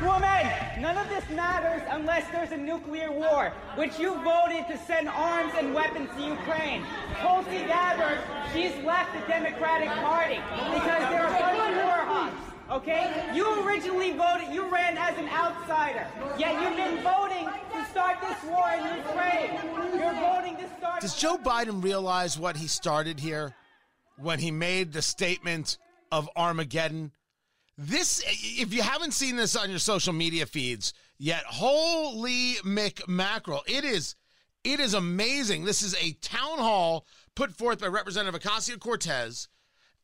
Congresswoman, none of this matters unless there's a nuclear war, which you voted to send arms and weapons to Ukraine. Tulsi Gabbard, she's left the Democratic Party because there are a bunch of war hawks. Okay? You originally voted, you ran as an outsider. Yet you've been voting to start this war in Ukraine. You're voting to start. Does Joe Biden realize what he started here when he made the statement of Armageddon? This, if you haven't seen this on your social media feeds yet, holy McMackerel, it is, it is amazing. This is a town hall put forth by Representative Ocasio Cortez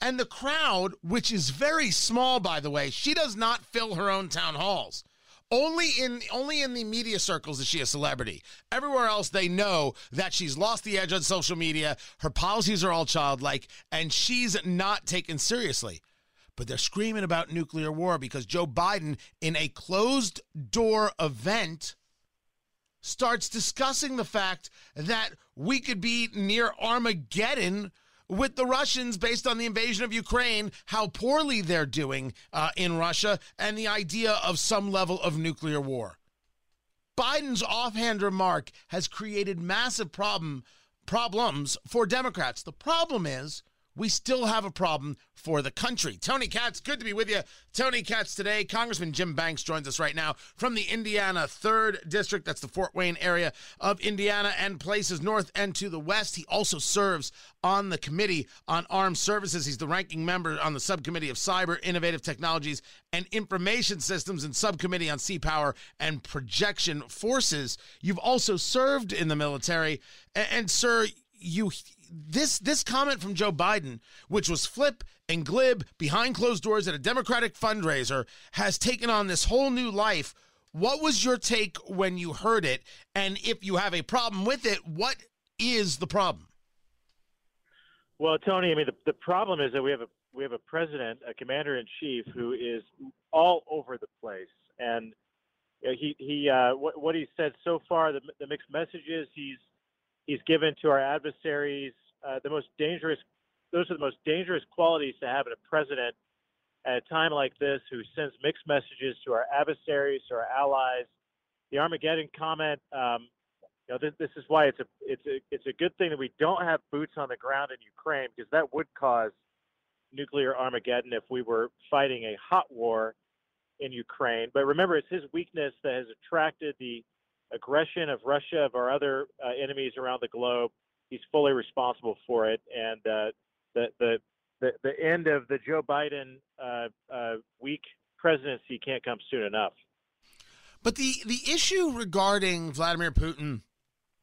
and the crowd, which is very small, by the way, she does not fill her own town halls. Only in only in the media circles is she a celebrity. Everywhere else, they know that she's lost the edge on social media. Her policies are all childlike, and she's not taken seriously. But they're screaming about nuclear war because Joe Biden, in a closed door event, starts discussing the fact that we could be near Armageddon with the Russians based on the invasion of Ukraine, how poorly they're doing uh, in Russia, and the idea of some level of nuclear war. Biden's offhand remark has created massive problem problems for Democrats. The problem is we still have a problem for the country. Tony Katz, good to be with you. Tony Katz today. Congressman Jim Banks joins us right now from the Indiana 3rd District. That's the Fort Wayne area of Indiana and places north and to the west. He also serves on the Committee on Armed Services. He's the ranking member on the Subcommittee of Cyber, Innovative Technologies, and Information Systems and Subcommittee on Sea Power and Projection Forces. You've also served in the military. And, and sir, you this this comment from Joe Biden, which was flip and glib behind closed doors at a Democratic fundraiser, has taken on this whole new life. What was your take when you heard it? And if you have a problem with it, what is the problem? Well, Tony, I mean, the, the problem is that we have a we have a president, a commander in chief, who is all over the place, and he he uh, what, what he said so far, the, the mixed messages he's he's given to our adversaries uh, the most dangerous. Those are the most dangerous qualities to have in a president at a time like this, who sends mixed messages to our adversaries, to our allies. The Armageddon comment. Um, you know, this, this is why it's a it's a it's a good thing that we don't have boots on the ground in Ukraine because that would cause nuclear Armageddon if we were fighting a hot war in Ukraine. But remember, it's his weakness that has attracted the aggression of Russia, of our other uh, enemies around the globe. He's fully responsible for it, and uh, the, the the the end of the Joe Biden uh, uh, weak presidency can't come soon enough. But the the issue regarding Vladimir Putin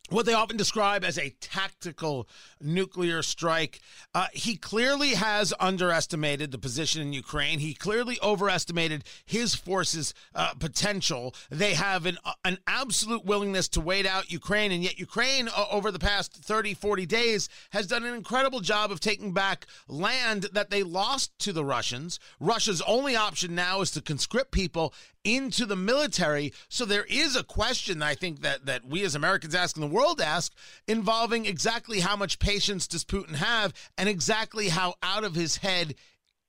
what they often describe as a tactical nuclear strike. Uh, he clearly has underestimated the position in Ukraine. He clearly overestimated his forces' uh, potential. They have an, uh, an absolute willingness to wait out Ukraine, and yet Ukraine, uh, over the past 30, 40 days, has done an incredible job of taking back land that they lost to the Russians. Russia's only option now is to conscript people into the military. So there is a question I think that that we as Americans ask and the world ask involving exactly how much patience does Putin have and exactly how out of his head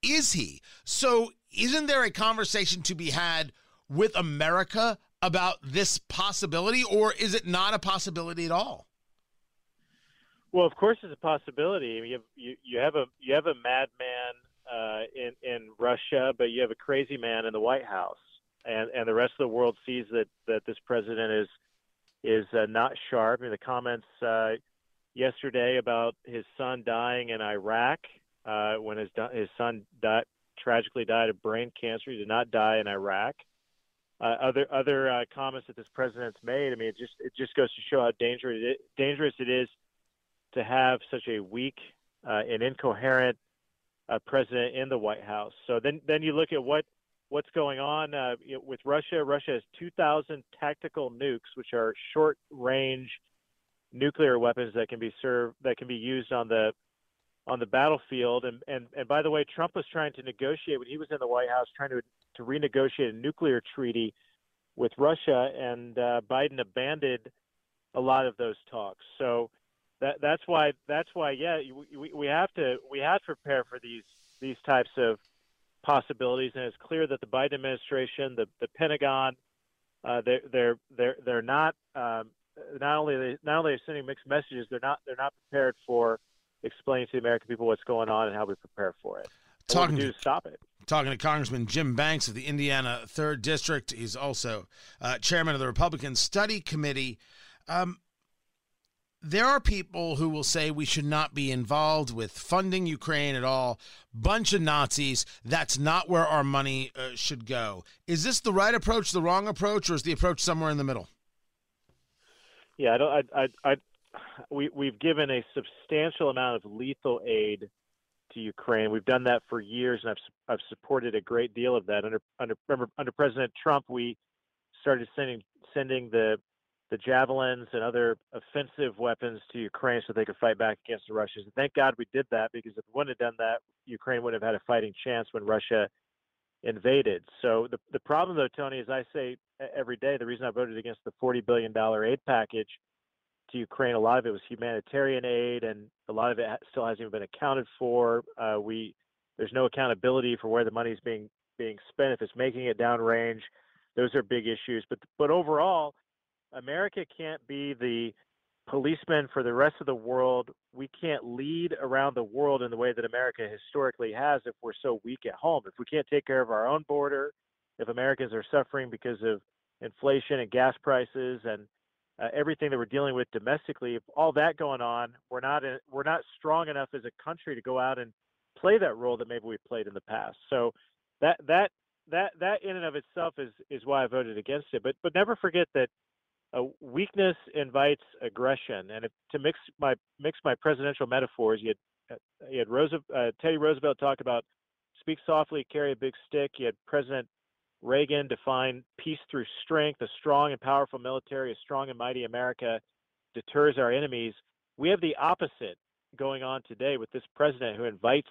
is he. So isn't there a conversation to be had with America about this possibility or is it not a possibility at all? Well, of course, it's a possibility. You have, you, you have a you have a madman uh, in in Russia, but you have a crazy man in the White House and and the rest of the world sees that that this president is is uh, not sharp. I mean, the comments uh, yesterday about his son dying in Iraq uh, when his his son died, tragically died of brain cancer. He did not die in Iraq. Uh, other other uh, comments that this president's made. I mean, it just it just goes to show how dangerous it, dangerous it is to have such a weak uh, and incoherent president in the White House. So then then you look at what what's going on uh, with Russia. Russia has 2,000 tactical nukes, which are short-range nuclear weapons that can be served that can be used on the on the battlefield. And and and by the way, Trump was trying to negotiate when he was in the White House, trying to to renegotiate a nuclear treaty with Russia, and uh, Biden abandoned a lot of those talks. So that that's why that's why yeah we, we have to we have to prepare for these these types of possibilities, and it's clear that the Biden administration, the the Pentagon, uh, they're they're they're they're not um, not only they not only are sending mixed messages, they're not they're not prepared for explaining to the American people what's going on and how we prepare for it. Talking to stop it. Talking to Congressman Jim Banks of the Indiana Third District, he's also uh, chairman of the Republican Study Committee. Um, there are people who will say we should not be involved with funding Ukraine at all. Bunch of Nazis. That's not where our money uh, should go. Is this the right approach, the wrong approach, or is the approach somewhere in the middle? Yeah, I don't. I, I, I we we've given a substantial amount of lethal aid to Ukraine. We've done that for years, and I've I've supported a great deal of that. Under under remember, under President Trump, we started sending sending the the javelins and other offensive weapons to Ukraine so they could fight back against the Russians. And thank God we did that because if we wouldn't have done that, Ukraine wouldn't have had a fighting chance when Russia invaded. So the the problem though, Tony, as I say every day, the reason I voted against the forty billion dollar aid package to Ukraine, a lot of it was humanitarian aid, and a lot of it still hasn't even been accounted for. Uh, we there's no accountability for where the money is being being spent. If it's making it downrange, those are big issues. But but overall, America can't be the policeman for the rest of the world. We can't lead around the world in the way that America historically has if we're so weak at home. If we can't take care of our own border, if Americans are suffering because of inflation and gas prices and uh, everything that we're dealing with domestically, if all that going on, we're not in, we're not strong enough as a country to go out and play that role that maybe we played in the past. So that that that that in and of itself is is why I voted against it. But but never forget that uh, weakness invites aggression. And if, to mix my mix my presidential metaphors, you had uh, you had uh, Teddy Roosevelt talk about speak softly, carry a big stick. You had President Reagan define peace through strength. A strong and powerful military, a strong and mighty America deters our enemies. We have the opposite going on today with this president who invites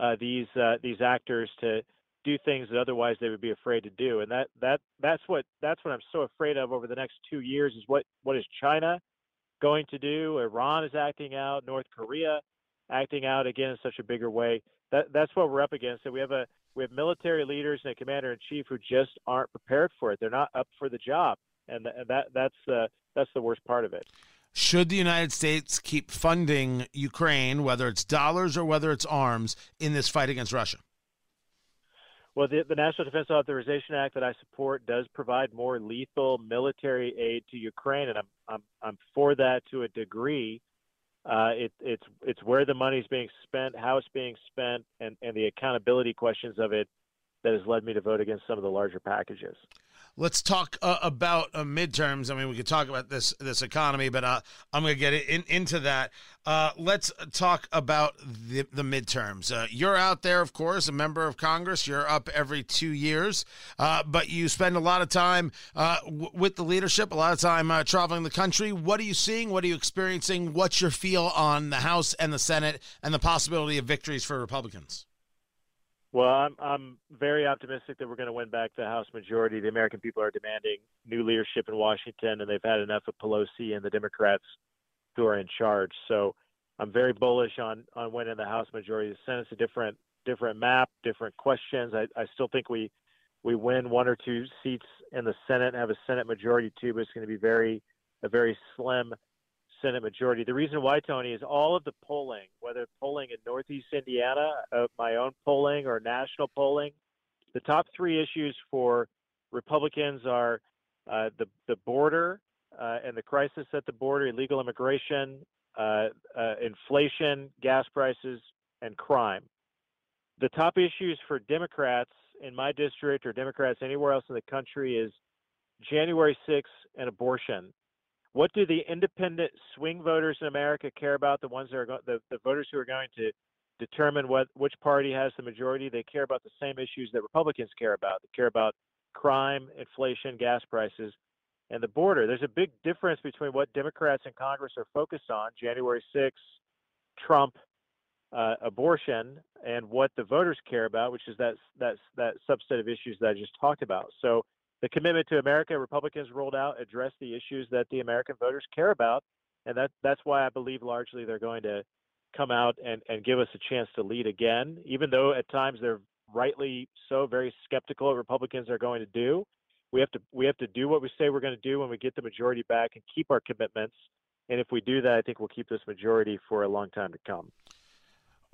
uh, these uh, these actors to do things that otherwise they would be afraid to do. And that that that's what that's what I'm so afraid of over the next two years is what what is China going to do? Iran is acting out, North Korea acting out again in such a bigger way. That that's what we're up against. And we have a we have military leaders and a commander in chief who just aren't prepared for it. They're not up for the job, and, th- and that that's uh, that's the worst part of it. Should the United States keep funding Ukraine, whether it's dollars or whether it's arms, in this fight against Russia? Well, the, the, National Defense Authorization Act that I support does provide more lethal military aid to Ukraine, and I'm I'm, I'm for that to a degree. Uh, it, it's it's where the money's being spent, how it's being spent, and, and the accountability questions of it that has led me to vote against some of the larger packages. Let's talk uh, about uh, midterms. I mean, we could talk about this this economy, but uh, I'm going to get in, into that. Uh, let's talk about the, the midterms. Uh, you're out there, of course, a member of Congress. You're up every two years, uh, but you spend a lot of time w- with the leadership, a lot of time traveling the country. What are you seeing? What are you experiencing? What's your feel on the House and the Senate and the possibility of victories for Republicans? Well, I'm I'm very optimistic that we're going to win back the House majority. The American people are demanding new leadership in Washington, and they've had enough of Pelosi and the Democrats who are in charge. So I'm very bullish on on winning the House majority. The Senate's a different different map, different questions. I, I still think we we win one or two seats in the Senate have a Senate majority too, but it's going to be very a very slim Senate majority. The reason why, Tony, is all of the polling, whether polling in Northeast Indiana, uh, my own polling, or national polling, the top three issues for Republicans are uh, the the border uh, and the crisis at the border, illegal immigration, uh, uh, inflation, gas prices, and crime. The top issues for Democrats in my district or Democrats anywhere else in the country is January 6th and abortion. What do the independent swing voters in America care about? The ones that are go- the, the voters who are going to determine what which party has the majority. They care about the same issues that Republicans care about. They care about crime, inflation, gas prices, and the border. There's a big difference between what Democrats in Congress are focused on, January 6th, Trump, uh, abortion, and what the voters care about, which is that that that subset of issues that I just talked about. So the commitment to America Republicans rolled out address the issues that the American voters care about, and that that's why I believe largely they're going to come out and, and give us a chance to lead again, even though at times they're rightly so, very skeptical of Republicans are going to do. We have to we have to do what we say we're going to do when we get the majority back and keep our commitments. And if we do that, I think we'll keep this majority for a long time to come.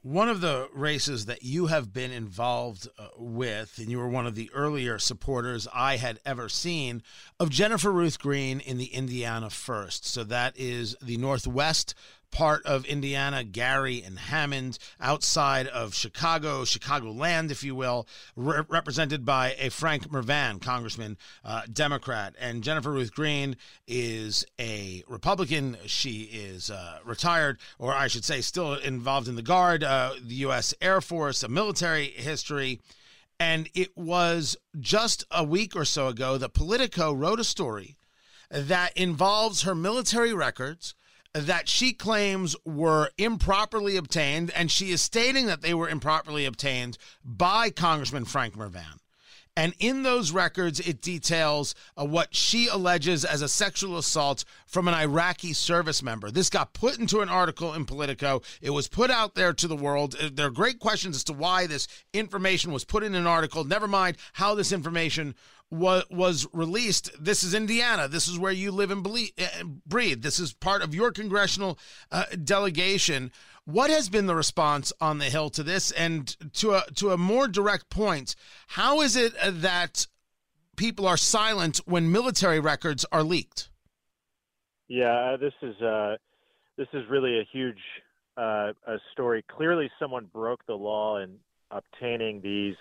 One of the races that you have been involved uh, with, and you were one of the earlier supporters I had ever seen of Jennifer Ruth Green in the Indiana First. So that is the Northwest part of Indiana, Gary and Hammond, outside of Chicago, Chicagoland, if you will, re- represented by a Frank Mrvan, Congressman, uh, Democrat. And Jennifer Ruth Green is a Republican. She is uh, retired, or I should say, still involved in the Guard, uh, the U.S. Air Force, a military history. And it was just a week or so ago that Politico wrote a story that involves her military records that she claims were improperly obtained, and she is stating that they were improperly obtained by Congressman Frank Mrvan. And in those records, it details uh, what she alleges as a sexual assault from an Iraqi service member. This got put into an article in Politico. It was put out there to the world. Uh, there are great questions as to why this information was put in an article. Never mind how this information was was released. This is Indiana. This is where you live and believe, uh, breathe. This is part of your congressional uh, delegation. What has been the response on the Hill to this? And to a to a more direct point, how is it that people are silent when military records are leaked? Yeah, this is uh, this is really a huge uh, a story. Clearly, someone broke the law in obtaining these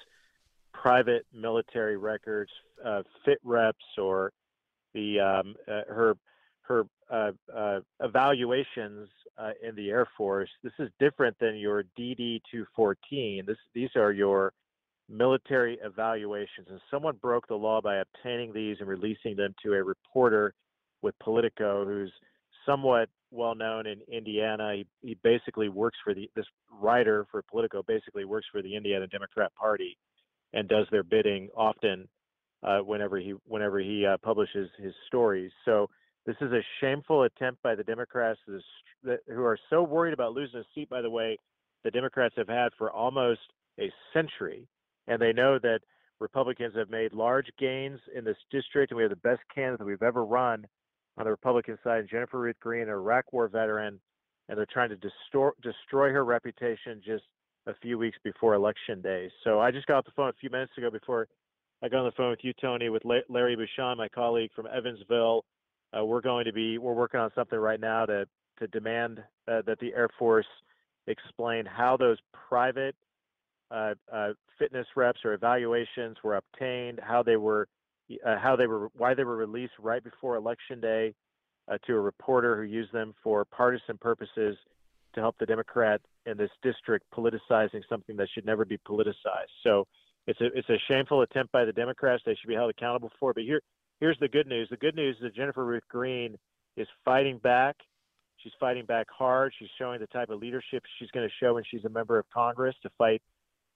private military records, uh, fit reps, or the um, uh, her her uh, uh evaluations uh, in the Air Force. This is different than your DD 214. This these are your military evaluations, and someone broke the law by obtaining these and releasing them to a reporter with Politico, who's somewhat well known in Indiana. He, he basically works for the this writer for Politico basically works for the Indiana Democrat Party and does their bidding often uh, whenever he whenever he uh, publishes his stories. So this is a shameful attempt by the Democrats who are so worried about losing a seat. By the way, the Democrats have had for almost a century, and they know that Republicans have made large gains in this district, and we have the best candidate we've ever run on the Republican side, Jennifer Ruth Green, an Iraq War veteran, and they're trying to destroy destroy her reputation just a few weeks before election day. So I just got off the phone a few minutes ago before I got on the phone with you, Tony, with Larry Bucshon, my colleague from Evansville. Uh, we're going to be we're working on something right now to to demand uh, that the Air Force explain how those private uh, uh fitness reps or evaluations were obtained, how they were uh, how they were why they were released right before election day uh, to a reporter who used them for partisan purposes to help the Democrat in this district politicizing something that should never be politicized. So it's a it's a shameful attempt by the Democrats. They should be held accountable for. It. But here here's the good news. The good news is that Jennifer Ruth Green is fighting back. She's fighting back hard. She's showing the type of leadership she's going to show when she's a member of Congress to fight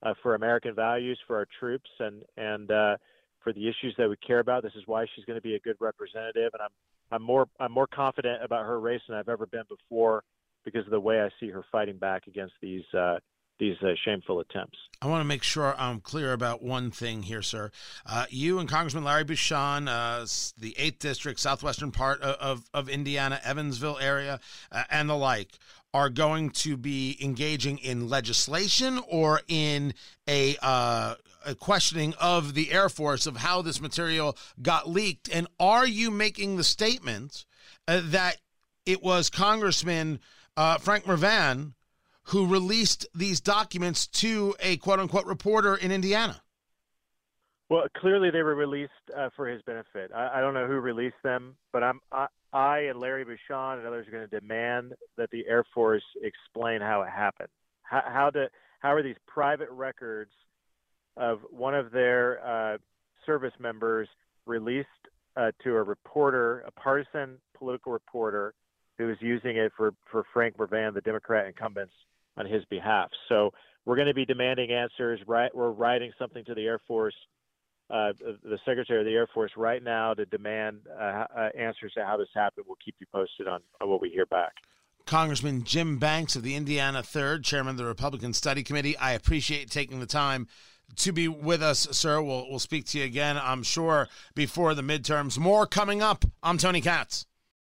uh, for American values, for our troops, and and uh, for the issues that we care about. This is why she's going to be a good representative, and I'm I'm more I'm more confident about her race than I've ever been before because of the way I see her fighting back against these uh, these uh, shameful attempts. I want to make sure I'm clear about one thing here, sir. Uh, you and Congressman Larry Bucshon, uh, the 8th District, southwestern part of, of, of Indiana, Evansville area, uh, and the like, are going to be engaging in legislation or in a, uh, a questioning of the Air Force of how this material got leaked. And are you making the statement uh, that it was Congressman uh, Frank Mrvan, who released these documents to a quote unquote reporter in Indiana. Well, clearly they were released uh, for his benefit. I, I, don't know who released them, but I'm I, I and Larry Bucshon and others are going to demand that the Air Force explain how it happened. How how, to, how are these private records of one of their uh, service members released uh, to a reporter, a partisan political reporter, who is using it for, for Frank Mrvan, the Democrat incumbents, on his behalf. So we're going to be demanding answers. Right, we're writing something to the Air Force, uh, the Secretary of the Air Force, right now to demand uh, uh, answers to how this happened. We'll keep you posted on, on what we hear back. Congressman Jim Banks of the Indiana 3rd, Chairman of the Republican Study Committee, I appreciate taking the time to be with us, sir. We'll we'll speak to you again, I'm sure, before the midterms. More coming up. I'm Tony Katz.